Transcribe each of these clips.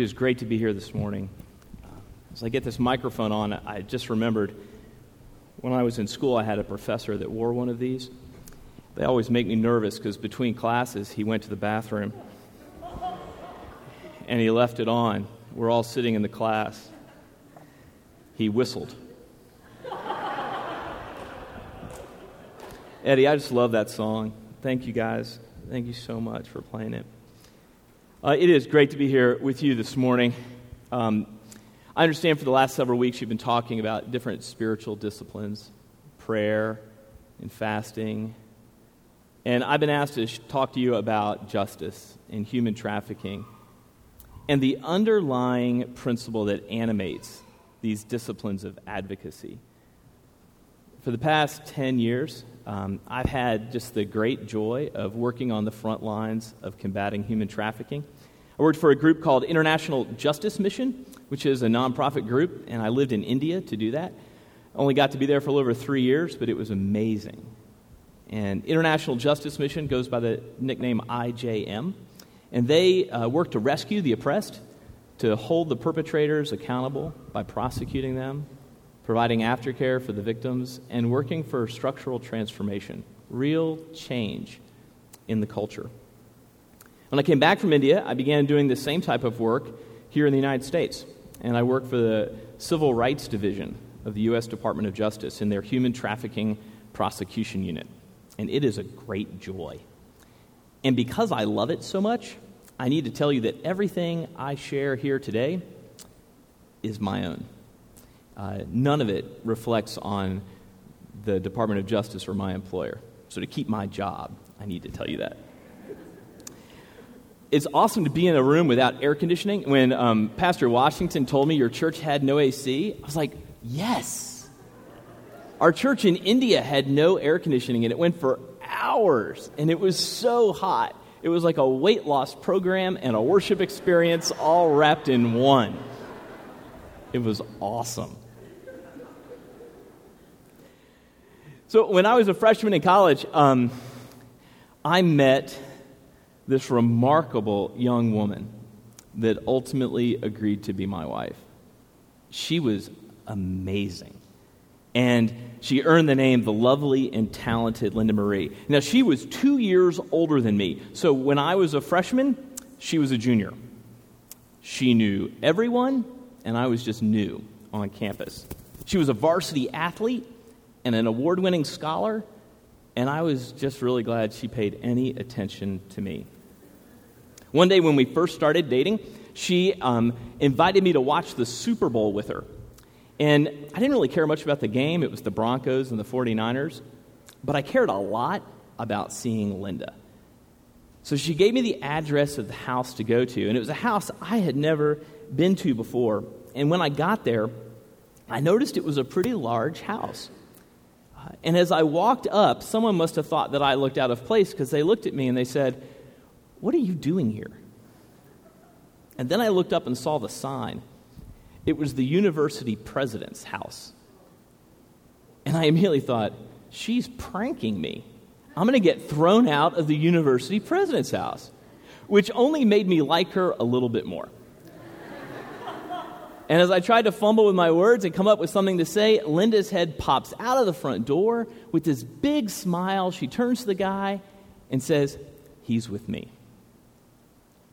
It is great to be here this morning. As I get this microphone on, I just remembered when I was in school, I had a professor that wore one of these. They always make me nervous because between classes, he went to the bathroom and he left it on. We're all sitting in the class. He whistled. Eddie, I just love that song. Thank you guys. Thank you so much for playing it. Uh, it is great to be here with you this morning. Um, I understand for the last several weeks you've been talking about different spiritual disciplines, prayer and fasting. And I've been asked to talk to you about justice and human trafficking and the underlying principle that animates these disciplines of advocacy. For the past 10 years, um, I've had just the great joy of working on the front lines of combating human trafficking. I worked for a group called International Justice Mission, which is a nonprofit group, and I lived in India to do that. I Only got to be there for a little over three years, but it was amazing. And International Justice Mission goes by the nickname IJM, and they uh, work to rescue the oppressed, to hold the perpetrators accountable by prosecuting them, providing aftercare for the victims, and working for structural transformation, real change in the culture. When I came back from India, I began doing the same type of work here in the United States. And I worked for the Civil Rights Division of the U.S. Department of Justice in their Human Trafficking Prosecution Unit. And it is a great joy. And because I love it so much, I need to tell you that everything I share here today is my own. Uh, none of it reflects on the Department of Justice or my employer. So, to keep my job, I need to tell you that. It's awesome to be in a room without air conditioning. When um, Pastor Washington told me your church had no AC, I was like, yes. Our church in India had no air conditioning, and it went for hours, and it was so hot. It was like a weight loss program and a worship experience all wrapped in one. It was awesome. So, when I was a freshman in college, um, I met this remarkable young woman that ultimately agreed to be my wife. She was amazing. And she earned the name the lovely and talented Linda Marie. Now, she was two years older than me. So when I was a freshman, she was a junior. She knew everyone, and I was just new on campus. She was a varsity athlete and an award winning scholar, and I was just really glad she paid any attention to me. One day when we first started dating, she um, invited me to watch the Super Bowl with her. And I didn't really care much about the game, it was the Broncos and the 49ers, but I cared a lot about seeing Linda. So she gave me the address of the house to go to, and it was a house I had never been to before. And when I got there, I noticed it was a pretty large house. And as I walked up, someone must have thought that I looked out of place because they looked at me and they said, What are you doing here? And then I looked up and saw the sign. It was the university president's house. And I immediately thought, She's pranking me. I'm going to get thrown out of the university president's house, which only made me like her a little bit more. And as I tried to fumble with my words and come up with something to say, Linda's head pops out of the front door with this big smile. She turns to the guy and says, He's with me.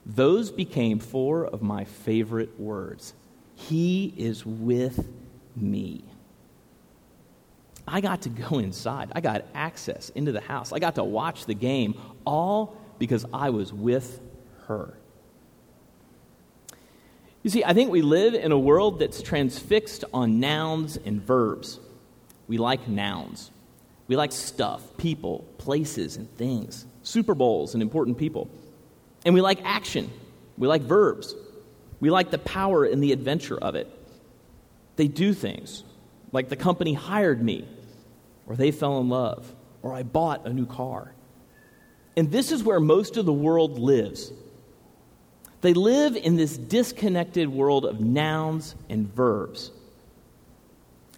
Those became four of my favorite words. He is with me. I got to go inside. I got access into the house. I got to watch the game, all because I was with her. You see, I think we live in a world that's transfixed on nouns and verbs. We like nouns. We like stuff, people, places, and things, Super Bowls and important people. And we like action. We like verbs. We like the power and the adventure of it. They do things, like the company hired me, or they fell in love, or I bought a new car. And this is where most of the world lives they live in this disconnected world of nouns and verbs.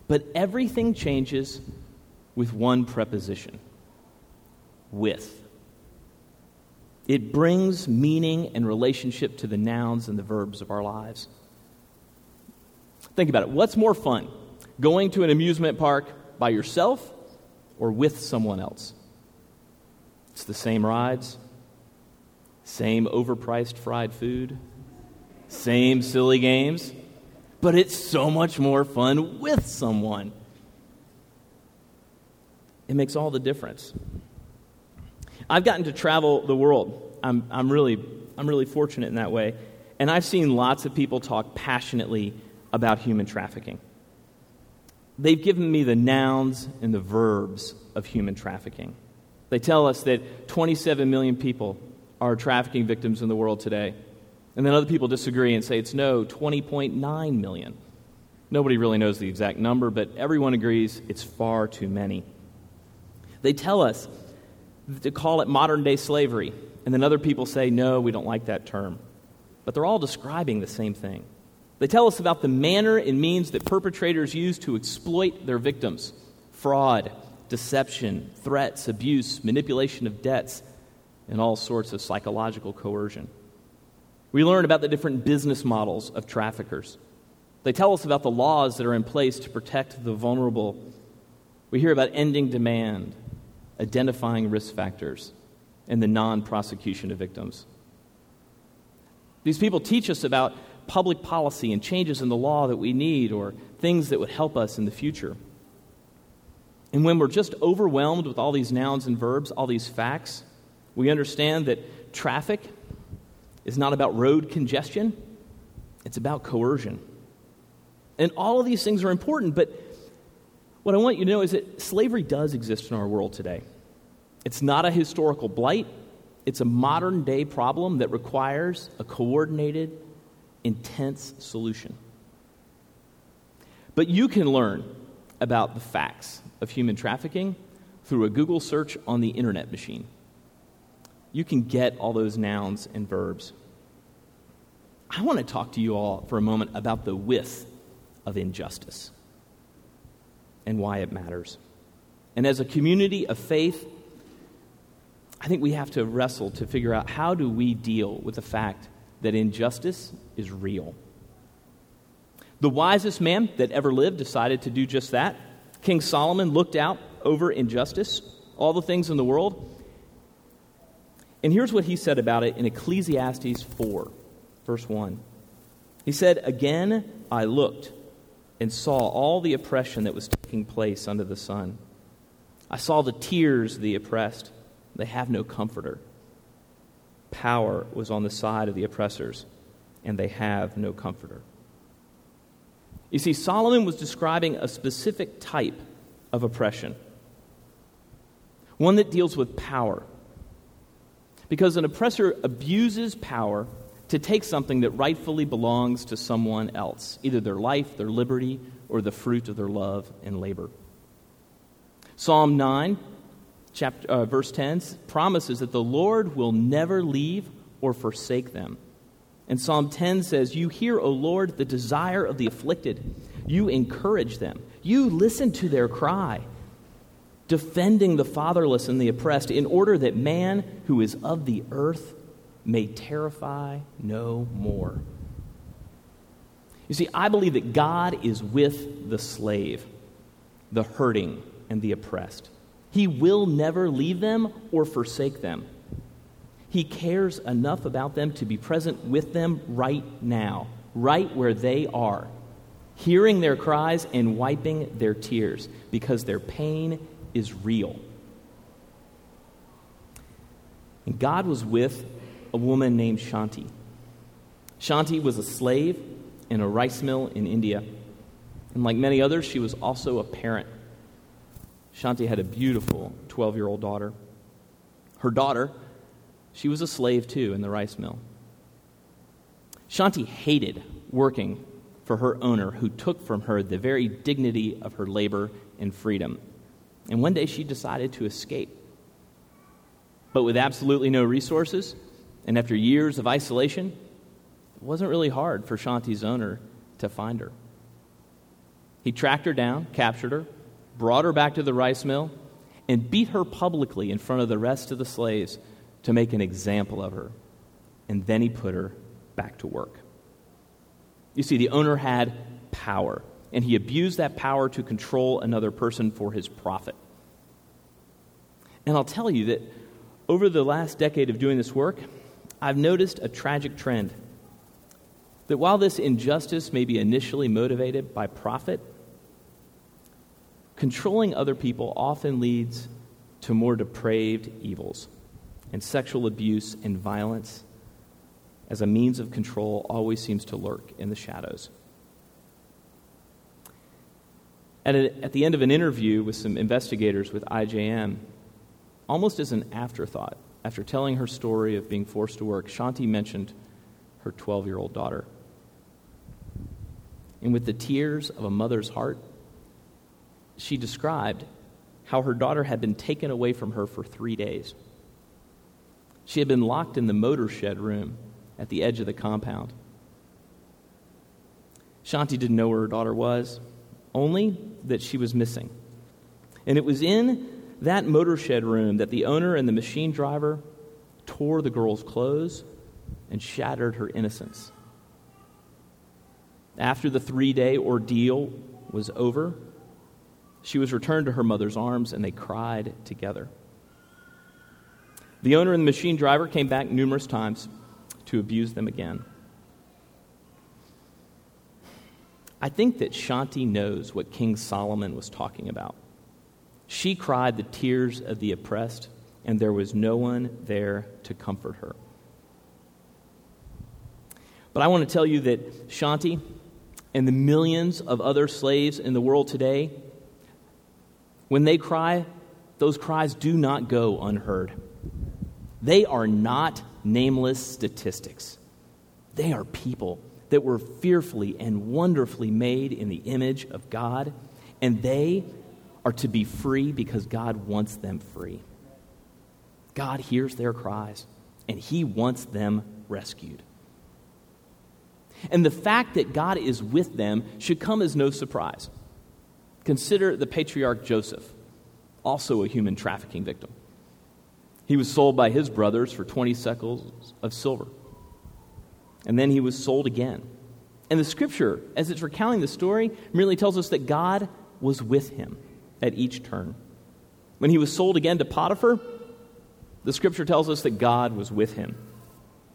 But everything changes with one preposition with. It brings meaning and relationship to the nouns and the verbs of our lives. Think about it. What's more fun? Going to an amusement park by yourself or with someone else? It's the same rides, same overpriced fried food, same silly games, but it's so much more fun with someone. It makes all the difference. I've gotten to travel the world. I'm, I'm, really, I'm really fortunate in that way. And I've seen lots of people talk passionately about human trafficking. They've given me the nouns and the verbs of human trafficking. They tell us that 27 million people are trafficking victims in the world today. And then other people disagree and say it's no, 20.9 million. Nobody really knows the exact number, but everyone agrees it's far too many. They tell us to call it modern day slavery. And then other people say, no, we don't like that term. But they're all describing the same thing. They tell us about the manner and means that perpetrators use to exploit their victims fraud, deception, threats, abuse, manipulation of debts, and all sorts of psychological coercion. We learn about the different business models of traffickers. They tell us about the laws that are in place to protect the vulnerable. We hear about ending demand, identifying risk factors, and the non prosecution of victims. These people teach us about public policy and changes in the law that we need or things that would help us in the future. And when we're just overwhelmed with all these nouns and verbs, all these facts, we understand that traffic is not about road congestion, it's about coercion. And all of these things are important, but what I want you to know is that slavery does exist in our world today. It's not a historical blight, it's a modern day problem that requires a coordinated, intense solution. But you can learn about the facts of human trafficking through a Google search on the internet machine. You can get all those nouns and verbs. I want to talk to you all for a moment about the width of injustice and why it matters. And as a community of faith, I think we have to wrestle to figure out how do we deal with the fact that injustice is real. The wisest man that ever lived decided to do just that. King Solomon looked out over injustice, all the things in the world. And here's what he said about it in Ecclesiastes 4, verse 1. He said, Again I looked and saw all the oppression that was taking place under the sun. I saw the tears of the oppressed, they have no comforter. Power was on the side of the oppressors, and they have no comforter. You see, Solomon was describing a specific type of oppression, one that deals with power. Because an oppressor abuses power to take something that rightfully belongs to someone else, either their life, their liberty, or the fruit of their love and labor. Psalm 9, chapter, uh, verse 10, promises that the Lord will never leave or forsake them. And Psalm 10 says, You hear, O Lord, the desire of the afflicted. You encourage them. You listen to their cry, defending the fatherless and the oppressed, in order that man who is of the earth may terrify no more. You see, I believe that God is with the slave, the hurting, and the oppressed. He will never leave them or forsake them. He cares enough about them to be present with them right now, right where they are, hearing their cries and wiping their tears because their pain is real. And God was with a woman named Shanti. Shanti was a slave in a rice mill in India. And like many others, she was also a parent. Shanti had a beautiful 12 year old daughter. Her daughter she was a slave too in the rice mill. Shanti hated working for her owner, who took from her the very dignity of her labor and freedom. And one day she decided to escape. But with absolutely no resources, and after years of isolation, it wasn't really hard for Shanti's owner to find her. He tracked her down, captured her, brought her back to the rice mill, and beat her publicly in front of the rest of the slaves to make an example of her, and then he put her back to work. You see, the owner had power, and he abused that power to control another person for his profit. And I'll tell you that over the last decade of doing this work, I've noticed a tragic trend. That while this injustice may be initially motivated by profit, controlling other people often leads to more depraved evils, and sexual abuse and violence as a means of control always seems to lurk in the shadows. At, a, at the end of an interview with some investigators with IJM, almost as an afterthought, after telling her story of being forced to work, Shanti mentioned her 12 year old daughter. And with the tears of a mother's heart, she described how her daughter had been taken away from her for three days. She had been locked in the motor shed room at the edge of the compound. Shanti didn't know where her daughter was, only that she was missing. And it was in that motor shed room that the owner and the machine driver tore the girl's clothes and shattered her innocence. After the three day ordeal was over, she was returned to her mother's arms and they cried together. The owner and the machine driver came back numerous times to abuse them again. I think that Shanti knows what King Solomon was talking about. She cried the tears of the oppressed, and there was no one there to comfort her. But I want to tell you that Shanti and the millions of other slaves in the world today, when they cry, those cries do not go unheard. They are not nameless statistics, they are people that were fearfully and wonderfully made in the image of God, and they are to be free because God wants them free. God hears their cries, and He wants them rescued. And the fact that God is with them should come as no surprise. Consider the patriarch Joseph, also a human trafficking victim. He was sold by his brothers for 20 shekels of silver. And then he was sold again. And the scripture, as it's recounting the story, merely tells us that God was with him at each turn. When he was sold again to Potiphar, the scripture tells us that God was with him.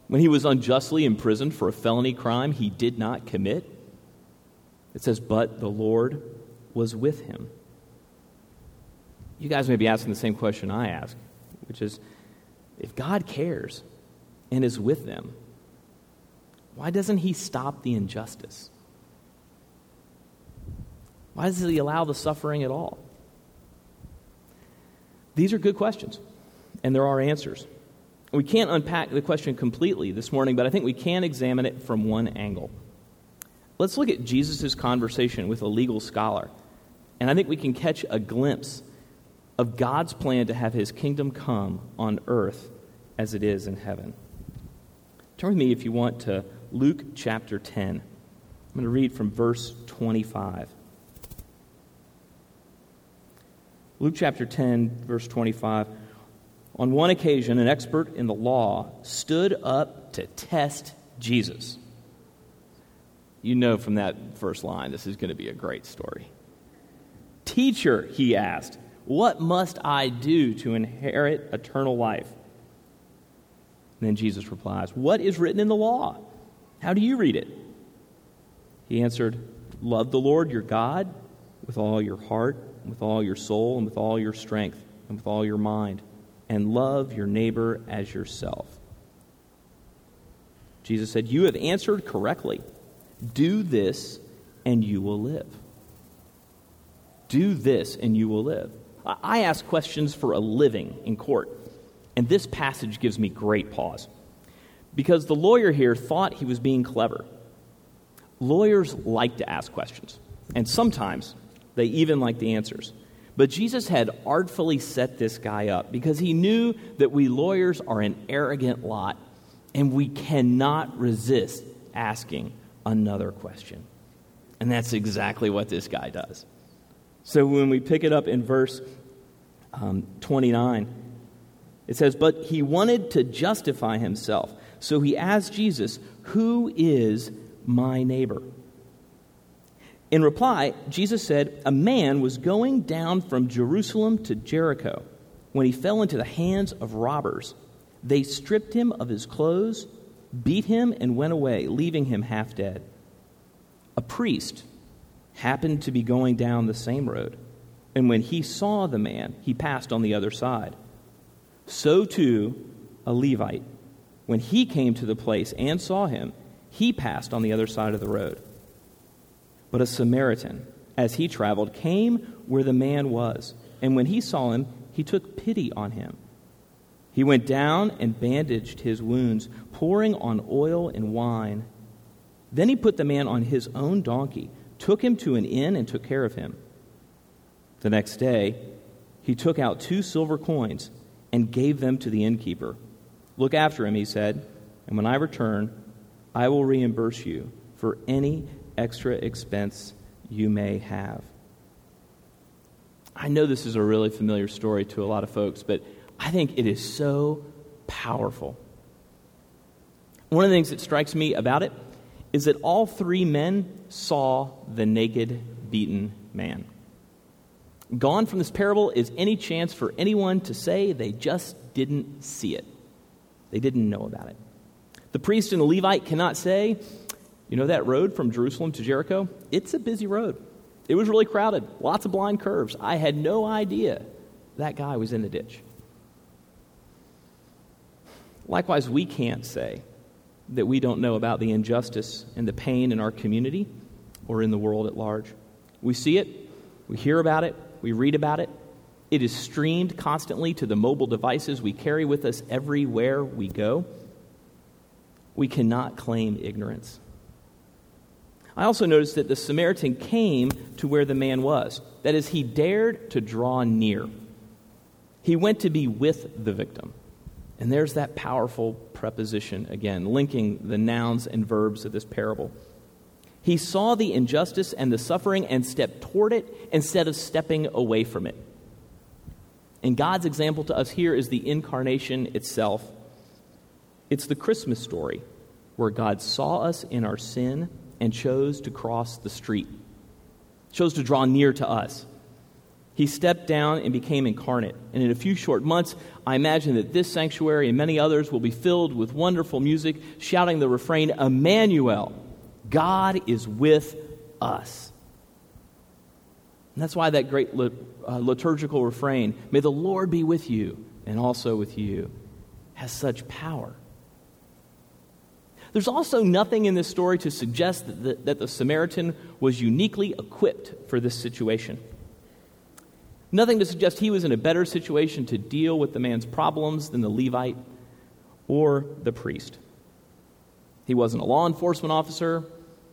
When he was unjustly imprisoned for a felony crime he did not commit, it says, But the Lord was with him. You guys may be asking the same question I ask, which is if God cares and is with them, why doesn't he stop the injustice? Why does he allow the suffering at all? These are good questions, and there are answers. We can't unpack the question completely this morning, but I think we can examine it from one angle. Let's look at Jesus' conversation with a legal scholar, and I think we can catch a glimpse of God's plan to have his kingdom come on earth as it is in heaven. Turn with me, if you want, to Luke chapter 10. I'm going to read from verse 25. Luke chapter 10, verse 25. On one occasion, an expert in the law stood up to test Jesus. You know from that first line, this is going to be a great story. Teacher, he asked, what must I do to inherit eternal life? And then Jesus replies, What is written in the law? How do you read it? He answered, Love the Lord your God with all your heart with all your soul, and with all your strength, and with all your mind, and love your neighbor as yourself. Jesus said, You have answered correctly. Do this, and you will live. Do this, and you will live. I ask questions for a living in court, and this passage gives me great pause. Because the lawyer here thought he was being clever. Lawyers like to ask questions, and sometimes they even like the answers. But Jesus had artfully set this guy up because he knew that we lawyers are an arrogant lot and we cannot resist asking another question. And that's exactly what this guy does. So when we pick it up in verse um, 29, It says, But he wanted to justify himself. So he asked Jesus, Who is my neighbor? In reply, Jesus said, A man was going down from Jerusalem to Jericho when he fell into the hands of robbers. They stripped him of his clothes, beat him, and went away, leaving him half dead. A priest happened to be going down the same road, and when he saw the man, he passed on the other side. So too, a Levite, when he came to the place and saw him, he passed on the other side of the road. But a Samaritan, as he traveled, came where the man was, and when he saw him, he took pity on him. He went down and bandaged his wounds, pouring on oil and wine. Then he put the man on his own donkey, took him to an inn, and took care of him. The next day, he took out two silver coins and gave them to the innkeeper. Look after him, he said, and when I return, I will reimburse you for any extra expense you may have. I know this is a really familiar story to a lot of folks, but I think it is so powerful. One of the things that strikes me about it is that all three men saw the naked, beaten man. Gone from this parable is any chance for anyone to say they just didn't see it. They didn't know about it. The priest and the Levite cannot say, you know, that road from Jerusalem to Jericho, it's a busy road. It was really crowded, lots of blind curves. I had no idea that guy was in the ditch. Likewise, we can't say that we don't know about the injustice and the pain in our community or in the world at large. We see it, we hear about it, we read about it. It is streamed constantly to the mobile devices we carry with us everywhere we go. We cannot claim ignorance. I also noticed that the Samaritan came to where the man was. That is, he dared to draw near. He went to be with the victim. And there's that powerful preposition again, linking the nouns and verbs of this parable. He saw the injustice and the suffering and stepped toward it instead of stepping away from it. And God's example to us here is the incarnation itself. It's the Christmas story where God saw us in our sin and chose to cross the street, chose to draw near to us. He stepped down and became incarnate. And in a few short months, I imagine that this sanctuary and many others will be filled with wonderful music, shouting the refrain, Emmanuel, God is with us. And that's why that great uh, liturgical refrain, May the Lord be with you and also with you, has such power. There's also nothing in this story to suggest that the, that the Samaritan was uniquely equipped for this situation. Nothing to suggest he was in a better situation to deal with the man's problems than the Levite or the priest. He wasn't a law enforcement officer.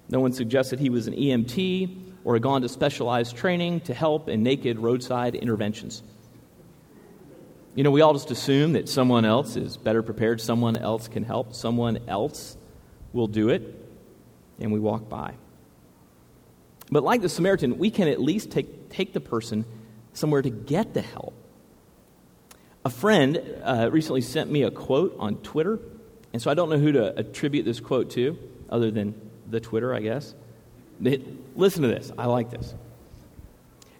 No one suggested he was an EMT or gone to specialized training to help in naked roadside interventions. You know, we all just assume that someone else is better prepared, someone else can help, someone else will do it, and we walk by. But like the Samaritan, we can at least take, take the person somewhere to get the help. A friend uh, recently sent me a quote on Twitter, and so I don't know who to attribute this quote to, other than the Twitter, I guess. Listen to this. I like this.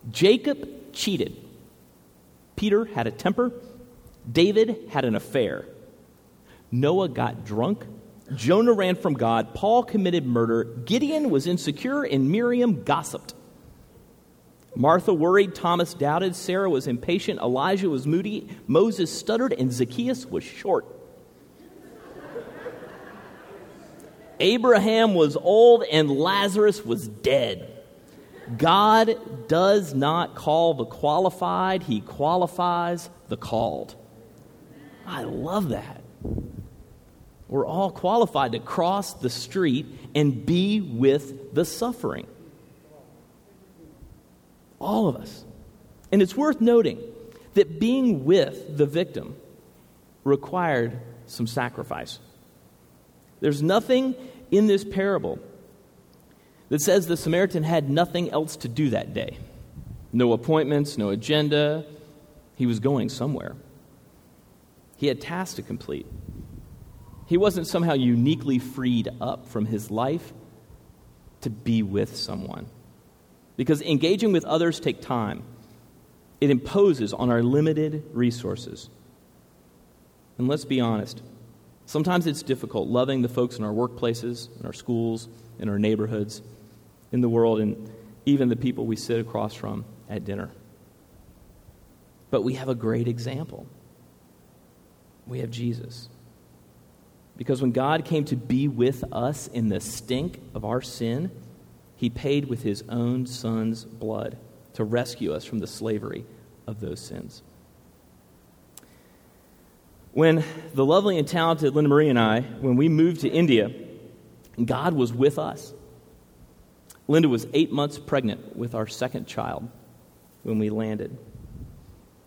Jacob cheated. Peter had a temper. David had an affair. Noah got drunk. Jonah ran from God. Paul committed murder. Gideon was insecure, and Miriam gossiped. Martha worried, Thomas doubted, Sarah was impatient, Elijah was moody, Moses stuttered, and Zacchaeus was short. Abraham was old and Lazarus was dead. God does not call the qualified, He qualifies the called. I love that. We're all qualified to cross the street and be with the suffering. All of us. And it's worth noting that being with the victim required some sacrifice. There's nothing in this parable that says the Samaritan had nothing else to do that day no appointments, no agenda. He was going somewhere. He had tasks to complete. He wasn't somehow uniquely freed up from his life to be with someone. Because engaging with others take time. It imposes on our limited resources. And let's be honest, sometimes it's difficult loving the folks in our workplaces, in our schools, in our neighborhoods, in the world, and even the people we sit across from at dinner. But we have a great example. We have Jesus. Because when God came to be with us in the stink of our sin, he paid with his own son's blood to rescue us from the slavery of those sins. When the lovely and talented Linda Marie and I, when we moved to India, God was with us. Linda was eight months pregnant with our second child when we landed.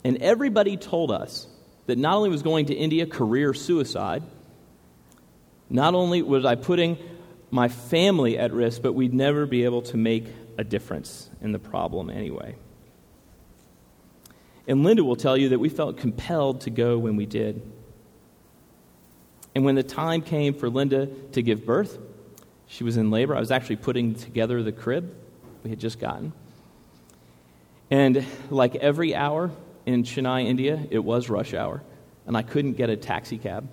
And everybody told us that not only was going to India career suicide, not only was I putting my family at risk, but we'd never be able to make a difference in the problem anyway. And Linda will tell you that we felt compelled to go when we did. And when the time came for Linda to give birth, she was in labor. I was actually putting together the crib we had just gotten. And like every hour in Chennai, India, it was rush hour, and I couldn't get a taxi cab.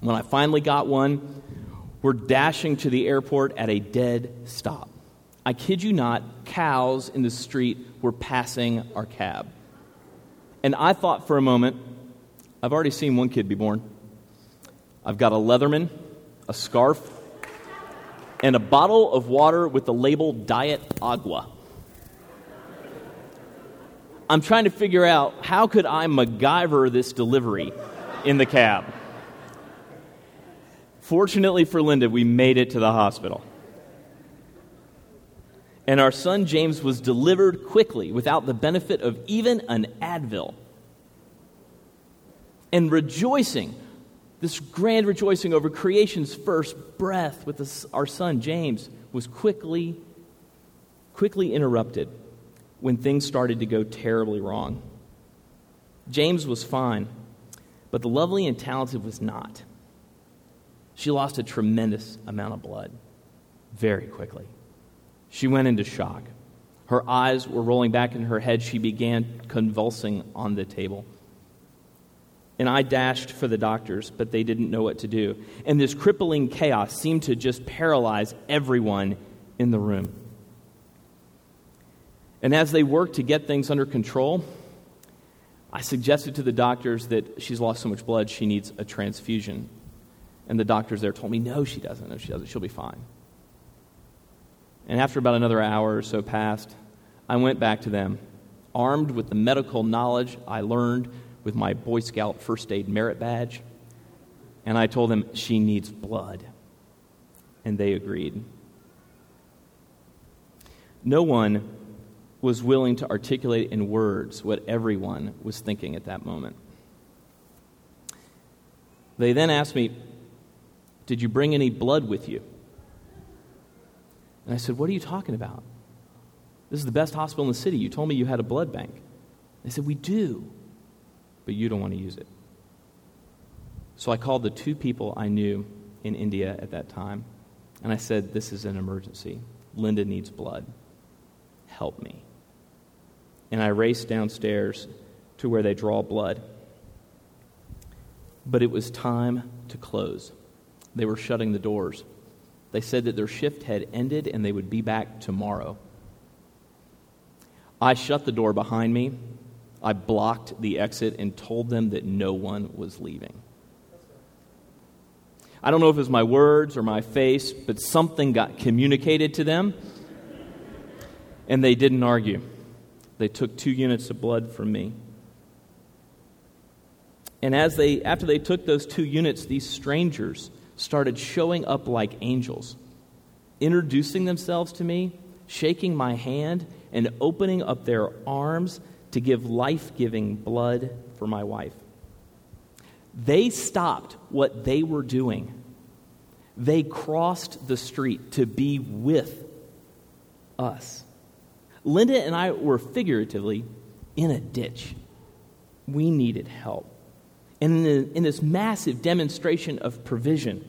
When I finally got one, we're dashing to the airport at a dead stop. I kid you not, cows in the street were passing our cab. And I thought for a moment, I've already seen one kid be born. I've got a Leatherman, a scarf, and a bottle of water with the label Diet Agua. I'm trying to figure out how could I MacGyver this delivery in the cab. Fortunately for Linda, we made it to the hospital. And our son James was delivered quickly without the benefit of even an Advil. And rejoicing, this grand rejoicing over creation's first breath with this, our son James was quickly, quickly interrupted when things started to go terribly wrong. James was fine, but the lovely and talented was not. She lost a tremendous amount of blood very quickly. She went into shock. Her eyes were rolling back in her head. She began convulsing on the table. And I dashed for the doctors, but they didn't know what to do. And this crippling chaos seemed to just paralyze everyone in the room. And as they worked to get things under control, I suggested to the doctors that she's lost so much blood, she needs a transfusion. And the doctors there told me, no, she doesn't. No, she doesn't. She'll be fine. And after about another hour or so passed, I went back to them, armed with the medical knowledge I learned with my Boy Scout first aid merit badge. And I told them, she needs blood. And they agreed. No one was willing to articulate in words what everyone was thinking at that moment. They then asked me, did you bring any blood with you? And I said, What are you talking about? This is the best hospital in the city. You told me you had a blood bank. They said, We do, but you don't want to use it. So I called the two people I knew in India at that time, and I said, This is an emergency. Linda needs blood. Help me. And I raced downstairs to where they draw blood. But it was time to close. They were shutting the doors. They said that their shift had ended and they would be back tomorrow. I shut the door behind me. I blocked the exit and told them that no one was leaving. I don't know if it was my words or my face, but something got communicated to them, and they didn't argue. They took two units of blood from me. And as they, after they took those two units, these strangers started showing up like angels, introducing themselves to me, shaking my hand, and opening up their arms to give life giving blood for my wife. They stopped what they were doing. They crossed the street to be with us. Linda and I were figuratively in a ditch. We needed help. And in, in this massive demonstration of provision,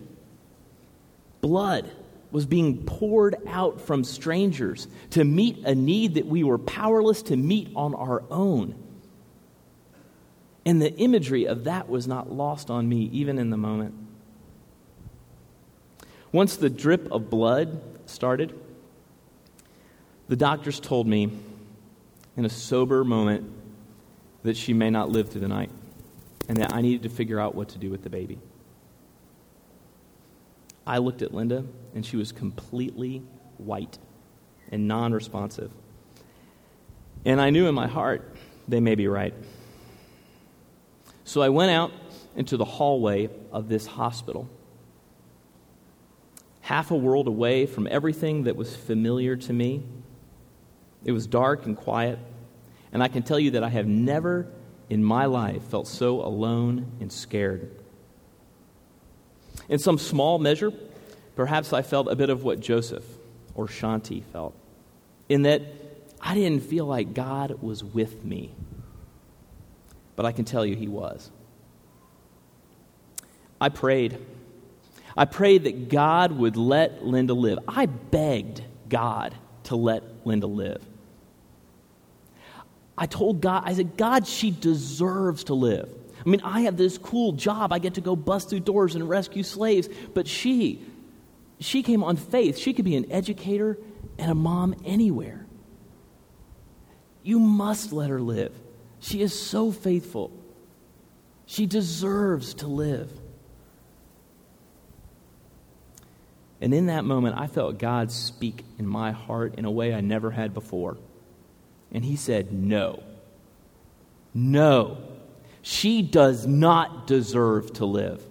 blood was being poured out from strangers to meet a need that we were powerless to meet on our own. And the imagery of that was not lost on me, even in the moment. Once the drip of blood started, the doctors told me in a sober moment that she may not live through the night and that I needed to figure out what to do with the baby. I looked at Linda, and she was completely white and non responsive. And I knew in my heart they may be right. So I went out into the hallway of this hospital, half a world away from everything that was familiar to me. It was dark and quiet, and I can tell you that I have never in my life felt so alone and scared. In some small measure, perhaps I felt a bit of what Joseph or Shanti felt, in that I didn't feel like God was with me. But I can tell you he was. I prayed. I prayed that God would let Linda live. I begged God to let Linda live. I told God, I said, God, she deserves to live. I mean, I have this cool job. I get to go bust through doors and rescue slaves. But she, she came on faith. She could be an educator and a mom anywhere. You must let her live. She is so faithful. She deserves to live. And in that moment, I felt God speak in my heart in a way I never had before. And He said, No. No. She does not deserve to live.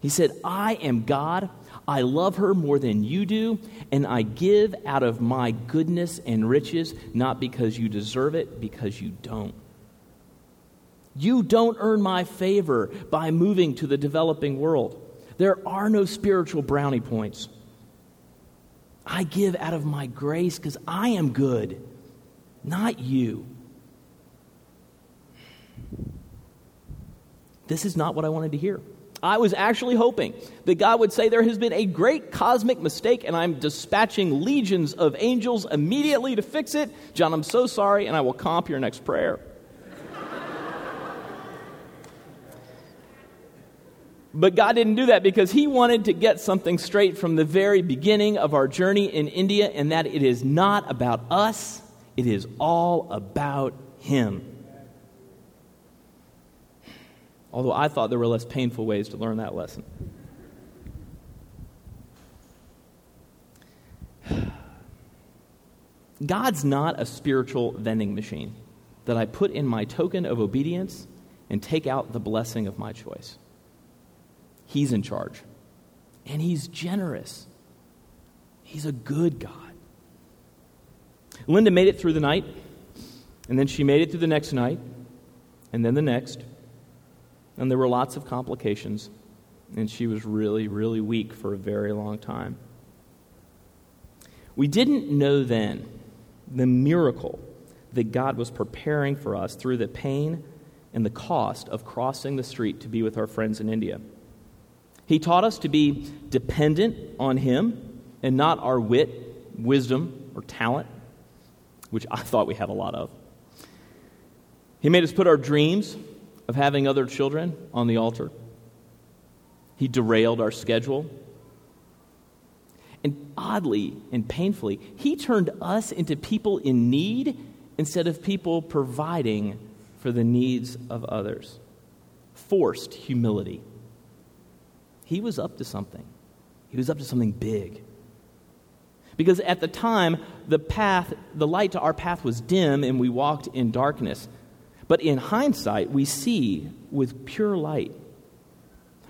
He said, I am God. I love her more than you do, and I give out of my goodness and riches, not because you deserve it, because you don't. You don't earn my favor by moving to the developing world. There are no spiritual brownie points. I give out of my grace because I am good, not you. This is not what I wanted to hear. I was actually hoping that God would say there has been a great cosmic mistake and I'm dispatching legions of angels immediately to fix it. John, I'm so sorry, and I will comp your next prayer. But God didn't do that because He wanted to get something straight from the very beginning of our journey in India, and that it is not about us, it is all about Him. Although I thought there were less painful ways to learn that lesson. God's not a spiritual vending machine that I put in my token of obedience and take out the blessing of my choice. He's in charge. And He's generous. He's a good God. Linda made it through the night, and then she made it through the next night, and then the next. And there were lots of complications, and she was really, really weak for a very long time. We didn't know then the miracle that God was preparing for us through the pain and the cost of crossing the street to be with our friends in India. He taught us to be dependent on Him and not our wit, wisdom, or talent, which I thought we had a lot of. He made us put our dreams of having other children on the altar. He derailed our schedule. And oddly and painfully, he turned us into people in need instead of people providing for the needs of others. Forced humility he was up to something. He was up to something big. Because at the time, the path, the light to our path was dim and we walked in darkness. But in hindsight, we see with pure light.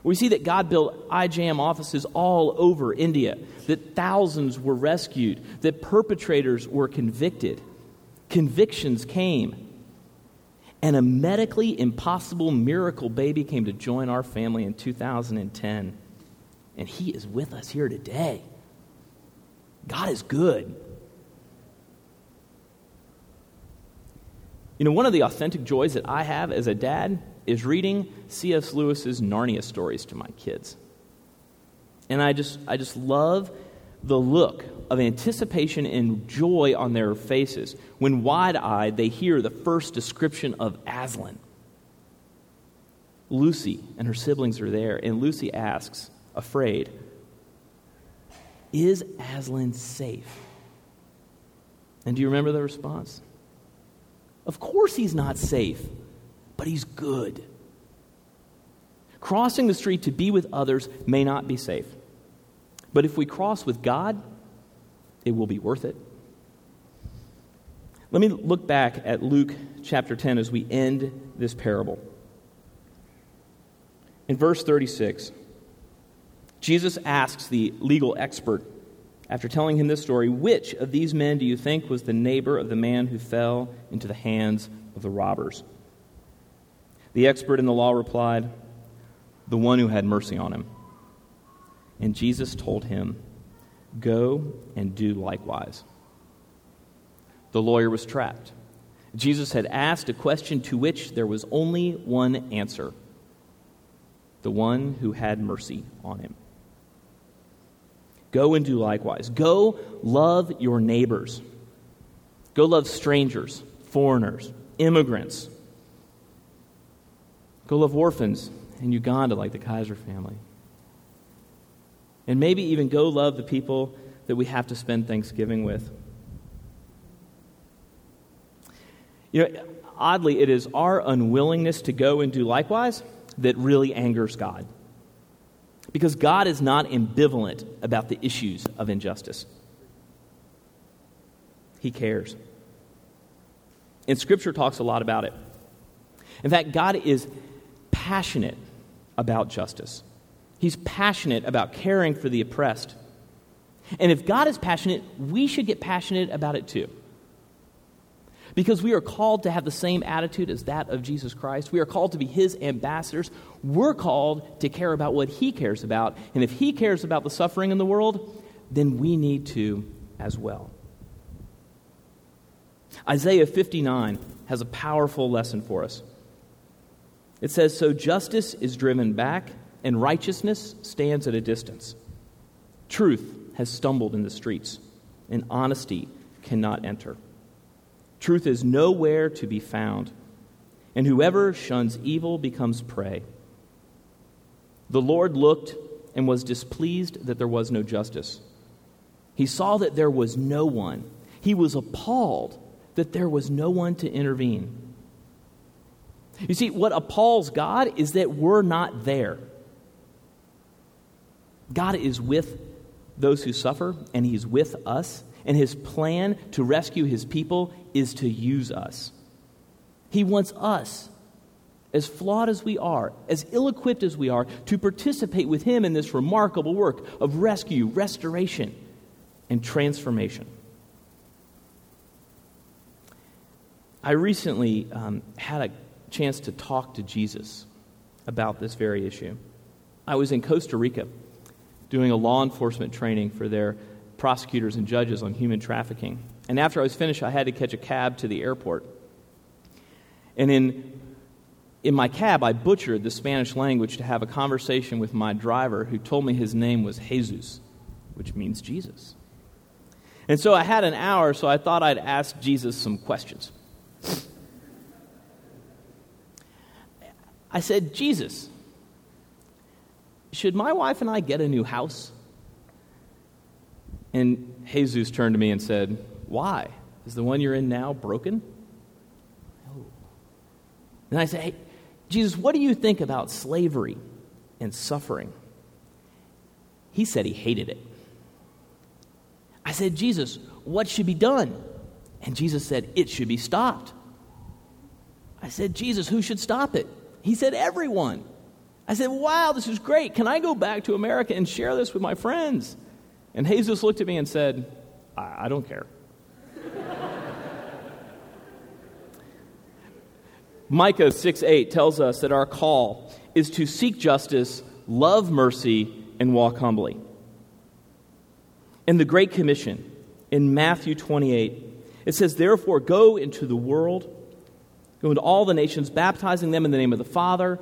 We see that God built IJM offices all over India, that thousands were rescued, that perpetrators were convicted. Convictions came and a medically impossible miracle baby came to join our family in 2010. And he is with us here today. God is good. You know, one of the authentic joys that I have as a dad is reading C.S. Lewis's Narnia stories to my kids. And I just, I just love the look of anticipation and joy on their faces when wide eyed they hear the first description of Aslan. Lucy and her siblings are there, and Lucy asks, afraid, Is Aslan safe? And do you remember the response? Of course he's not safe, but he's good. Crossing the street to be with others may not be safe. But if we cross with God, it will be worth it. Let me look back at Luke chapter 10 as we end this parable. In verse 36, Jesus asks the legal expert, after telling him this story, which of these men do you think was the neighbor of the man who fell into the hands of the robbers? The expert in the law replied, The one who had mercy on him. And Jesus told him, Go and do likewise. The lawyer was trapped. Jesus had asked a question to which there was only one answer the one who had mercy on him. Go and do likewise. Go love your neighbors. Go love strangers, foreigners, immigrants. Go love orphans in Uganda like the Kaiser family. And maybe even go love the people that we have to spend Thanksgiving with. You know, oddly, it is our unwillingness to go and do likewise that really angers God. Because God is not ambivalent about the issues of injustice, He cares. And Scripture talks a lot about it. In fact, God is passionate about justice. He's passionate about caring for the oppressed. And if God is passionate, we should get passionate about it too. Because we are called to have the same attitude as that of Jesus Christ. We are called to be his ambassadors. We're called to care about what he cares about. And if he cares about the suffering in the world, then we need to as well. Isaiah 59 has a powerful lesson for us. It says, So justice is driven back and righteousness stands at a distance. Truth has stumbled in the streets, and honesty cannot enter. Truth is nowhere to be found, and whoever shuns evil becomes prey. The Lord looked and was displeased that there was no justice. He saw that there was no one. He was appalled that there was no one to intervene. You see, what appalls God is that we're not there. God is with those who suffer, and He's with us. And His plan to rescue His people is to use us. He wants us, as flawed as we are, as ill equipped as we are, to participate with Him in this remarkable work of rescue, restoration, and transformation. I recently um, had a chance to talk to Jesus about this very issue. I was in Costa Rica doing a law enforcement training for their prosecutors and judges on human trafficking. And after I was finished, I had to catch a cab to the airport. And in, in my cab, I butchered the Spanish language to have a conversation with my driver who told me his name was Jesus, which means Jesus. And so I had an hour, so I thought I'd ask Jesus some questions. I said, Jesus, should my wife and I get a new house? And Jesus turned to me and said, Why? Is the one you're in now broken? No. And I said, Hey, Jesus, what do you think about slavery and suffering? He said he hated it. I said, Jesus, what should be done? And Jesus said, It should be stopped. I said, Jesus, who should stop it? He said, Everyone. I said, Wow, this is great. Can I go back to America and share this with my friends? And Jesus looked at me and said, I, I don't care. Micah 6 8 tells us that our call is to seek justice, love mercy, and walk humbly. In the Great Commission, in Matthew 28, it says, Therefore, go into the world Go into all the nations, baptizing them in the name of the Father,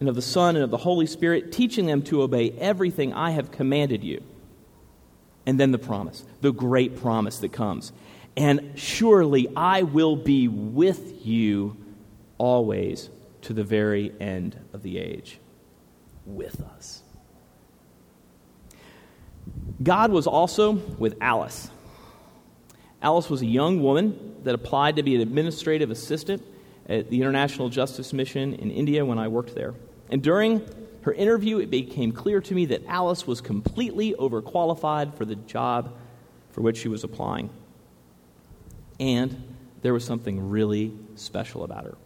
and of the Son, and of the Holy Spirit, teaching them to obey everything I have commanded you. And then the promise, the great promise that comes. And surely I will be with you always to the very end of the age. With us. God was also with Alice. Alice was a young woman that applied to be an administrative assistant at the International Justice Mission in India when I worked there. And during her interview, it became clear to me that Alice was completely overqualified for the job for which she was applying. And there was something really special about her.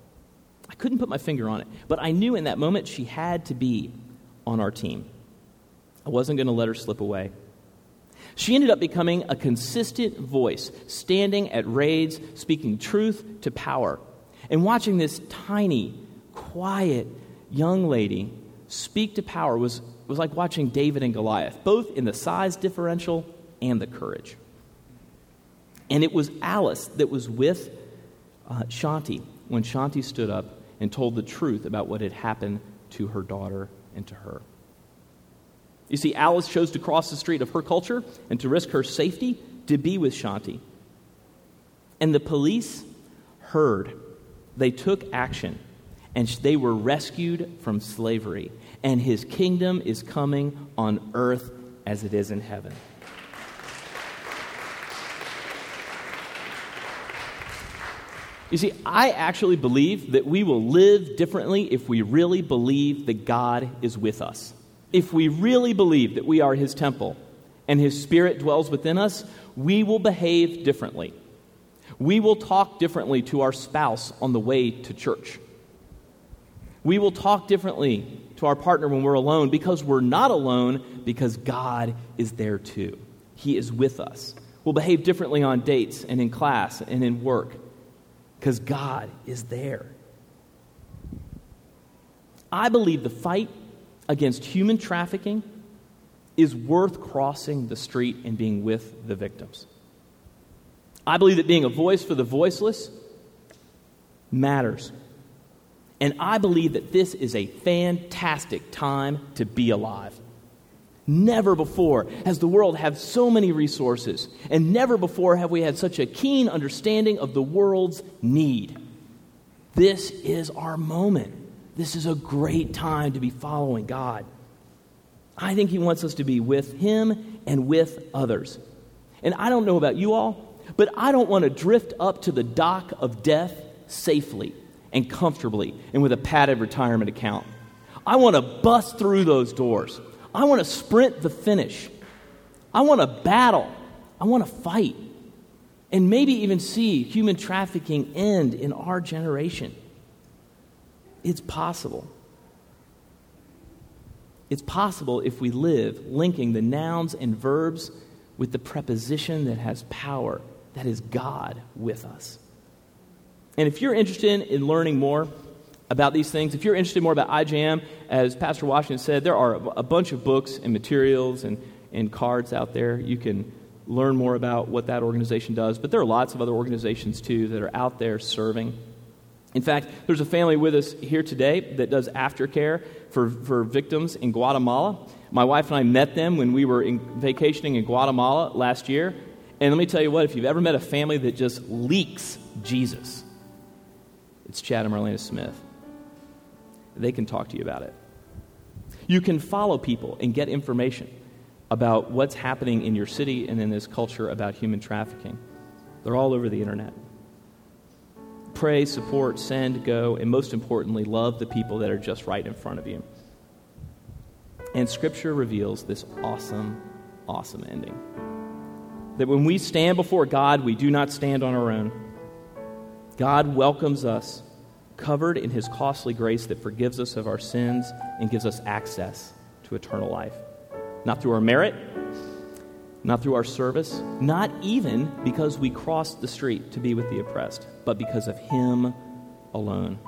I couldn't put my finger on it, but I knew in that moment she had to be on our team. I wasn't going to let her slip away. She ended up becoming a consistent voice, standing at raids, speaking truth to power. And watching this tiny, quiet young lady speak to power was, was like watching David and Goliath, both in the size differential and the courage. And it was Alice that was with uh, Shanti when Shanti stood up and told the truth about what had happened to her daughter and to her. You see, Alice chose to cross the street of her culture and to risk her safety to be with Shanti. And the police heard. They took action and they were rescued from slavery. And his kingdom is coming on earth as it is in heaven. You see, I actually believe that we will live differently if we really believe that God is with us if we really believe that we are His temple and His Spirit dwells within us, we will behave differently. We will talk differently to our spouse on the way to church. We will talk differently to our partner when we're alone because we're not alone because God is there too. He is with us. We'll behave differently on dates and in class and in work because God is there. I believe the fight against human trafficking is worth crossing the street and being with the victims. I believe that being a voice for the voiceless matters. And I believe that this is a fantastic time to be alive. Never before has the world had so many resources, and never before have we had such a keen understanding of the world's need. This is our moment. This is a great time to be following God. I think He wants us to be with Him and with others. And I don't know about you all, but I don't want to drift up to the dock of death safely and comfortably and with a padded retirement account. I want to bust through those doors. I want to sprint the finish. I want to battle. I want to fight. And maybe even see human trafficking end in our generation. It's possible. It's possible if we live linking the nouns and verbs with the preposition that has power, that is God with us. And if you're interested in learning more about these things, if you're interested more about IJM, as Pastor Washington said, there are a bunch of books and materials and, and cards out there. You can learn more about what that organization does. But there are lots of other organizations, too, that are out there serving. In fact, there's a family with us here today that does aftercare for, for victims in Guatemala. My wife and I met them when we were in, vacationing in Guatemala last year. And let me tell you what, if you've ever met a family that just leaks Jesus, it's Chad and Marlena Smith. They can talk to you about it. You can follow people and get information about what's happening in your city and in this culture about human trafficking. They're all over the internet pray, support, send, go, and most importantly, love the people that are just right in front of you. And Scripture reveals this awesome, awesome ending. That when we stand before God, we do not stand on our own. God welcomes us, covered in His costly grace that forgives us of our sins and gives us access to eternal life. Not through our merit, not through our service, not even because we crossed the street to be with the oppressed, but because of Him alone.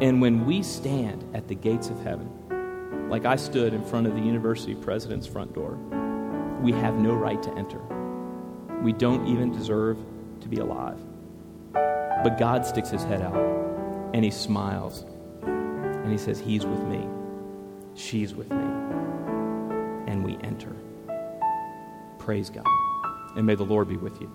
And when we stand at the gates of heaven, like I stood in front of the university president's front door, we have no right to enter. We don't even deserve to be alive. But God sticks his head out and he smiles and he says, He's with me. She's with me. And we enter. Praise God. And may the Lord be with you.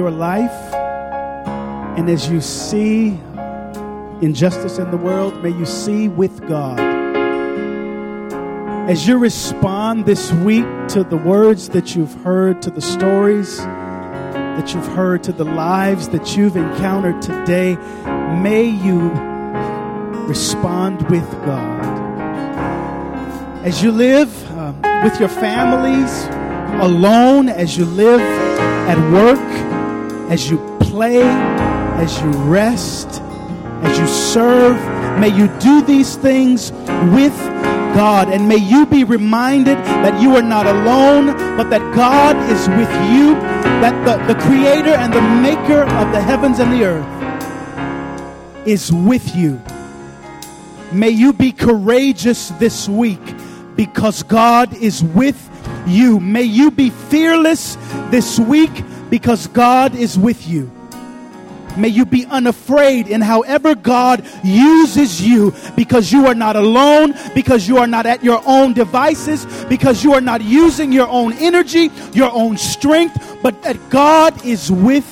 Your life and as you see injustice in the world, may you see with God. As you respond this week to the words that you've heard, to the stories that you've heard, to the lives that you've encountered today, may you respond with God as you live uh, with your families, alone, as you live at work, as you play, as you rest, as you serve, may you do these things with God. And may you be reminded that you are not alone, but that God is with you, that the, the creator and the maker of the heavens and the earth is with you. May you be courageous this week because God is with you. May you be fearless this week because God is with you. May you be unafraid in however God uses you because you are not alone, because you are not at your own devices, because you are not using your own energy, your own strength, but that God is with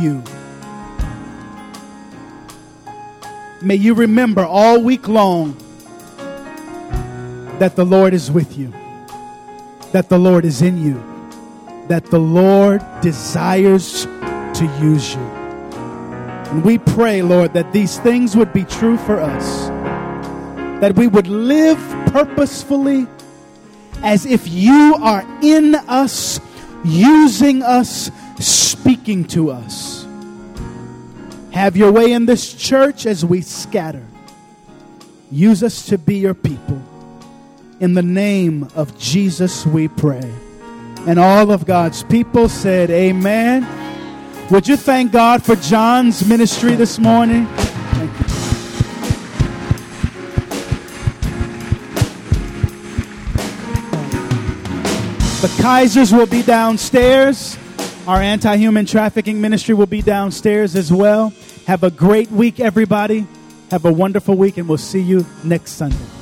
you. May you remember all week long that the Lord is with you, that the Lord is in you, that the Lord desires to use you. And we pray, Lord, that these things would be true for us, that we would live purposefully as if you are in us, using us, speaking to us. Have your way in this church as we scatter. Use us to be your people. In the name of Jesus, we pray. And all of God's people said, Amen. Would you thank God for John's ministry this morning? The Kaisers will be downstairs. Our anti human trafficking ministry will be downstairs as well. Have a great week, everybody. Have a wonderful week, and we'll see you next Sunday.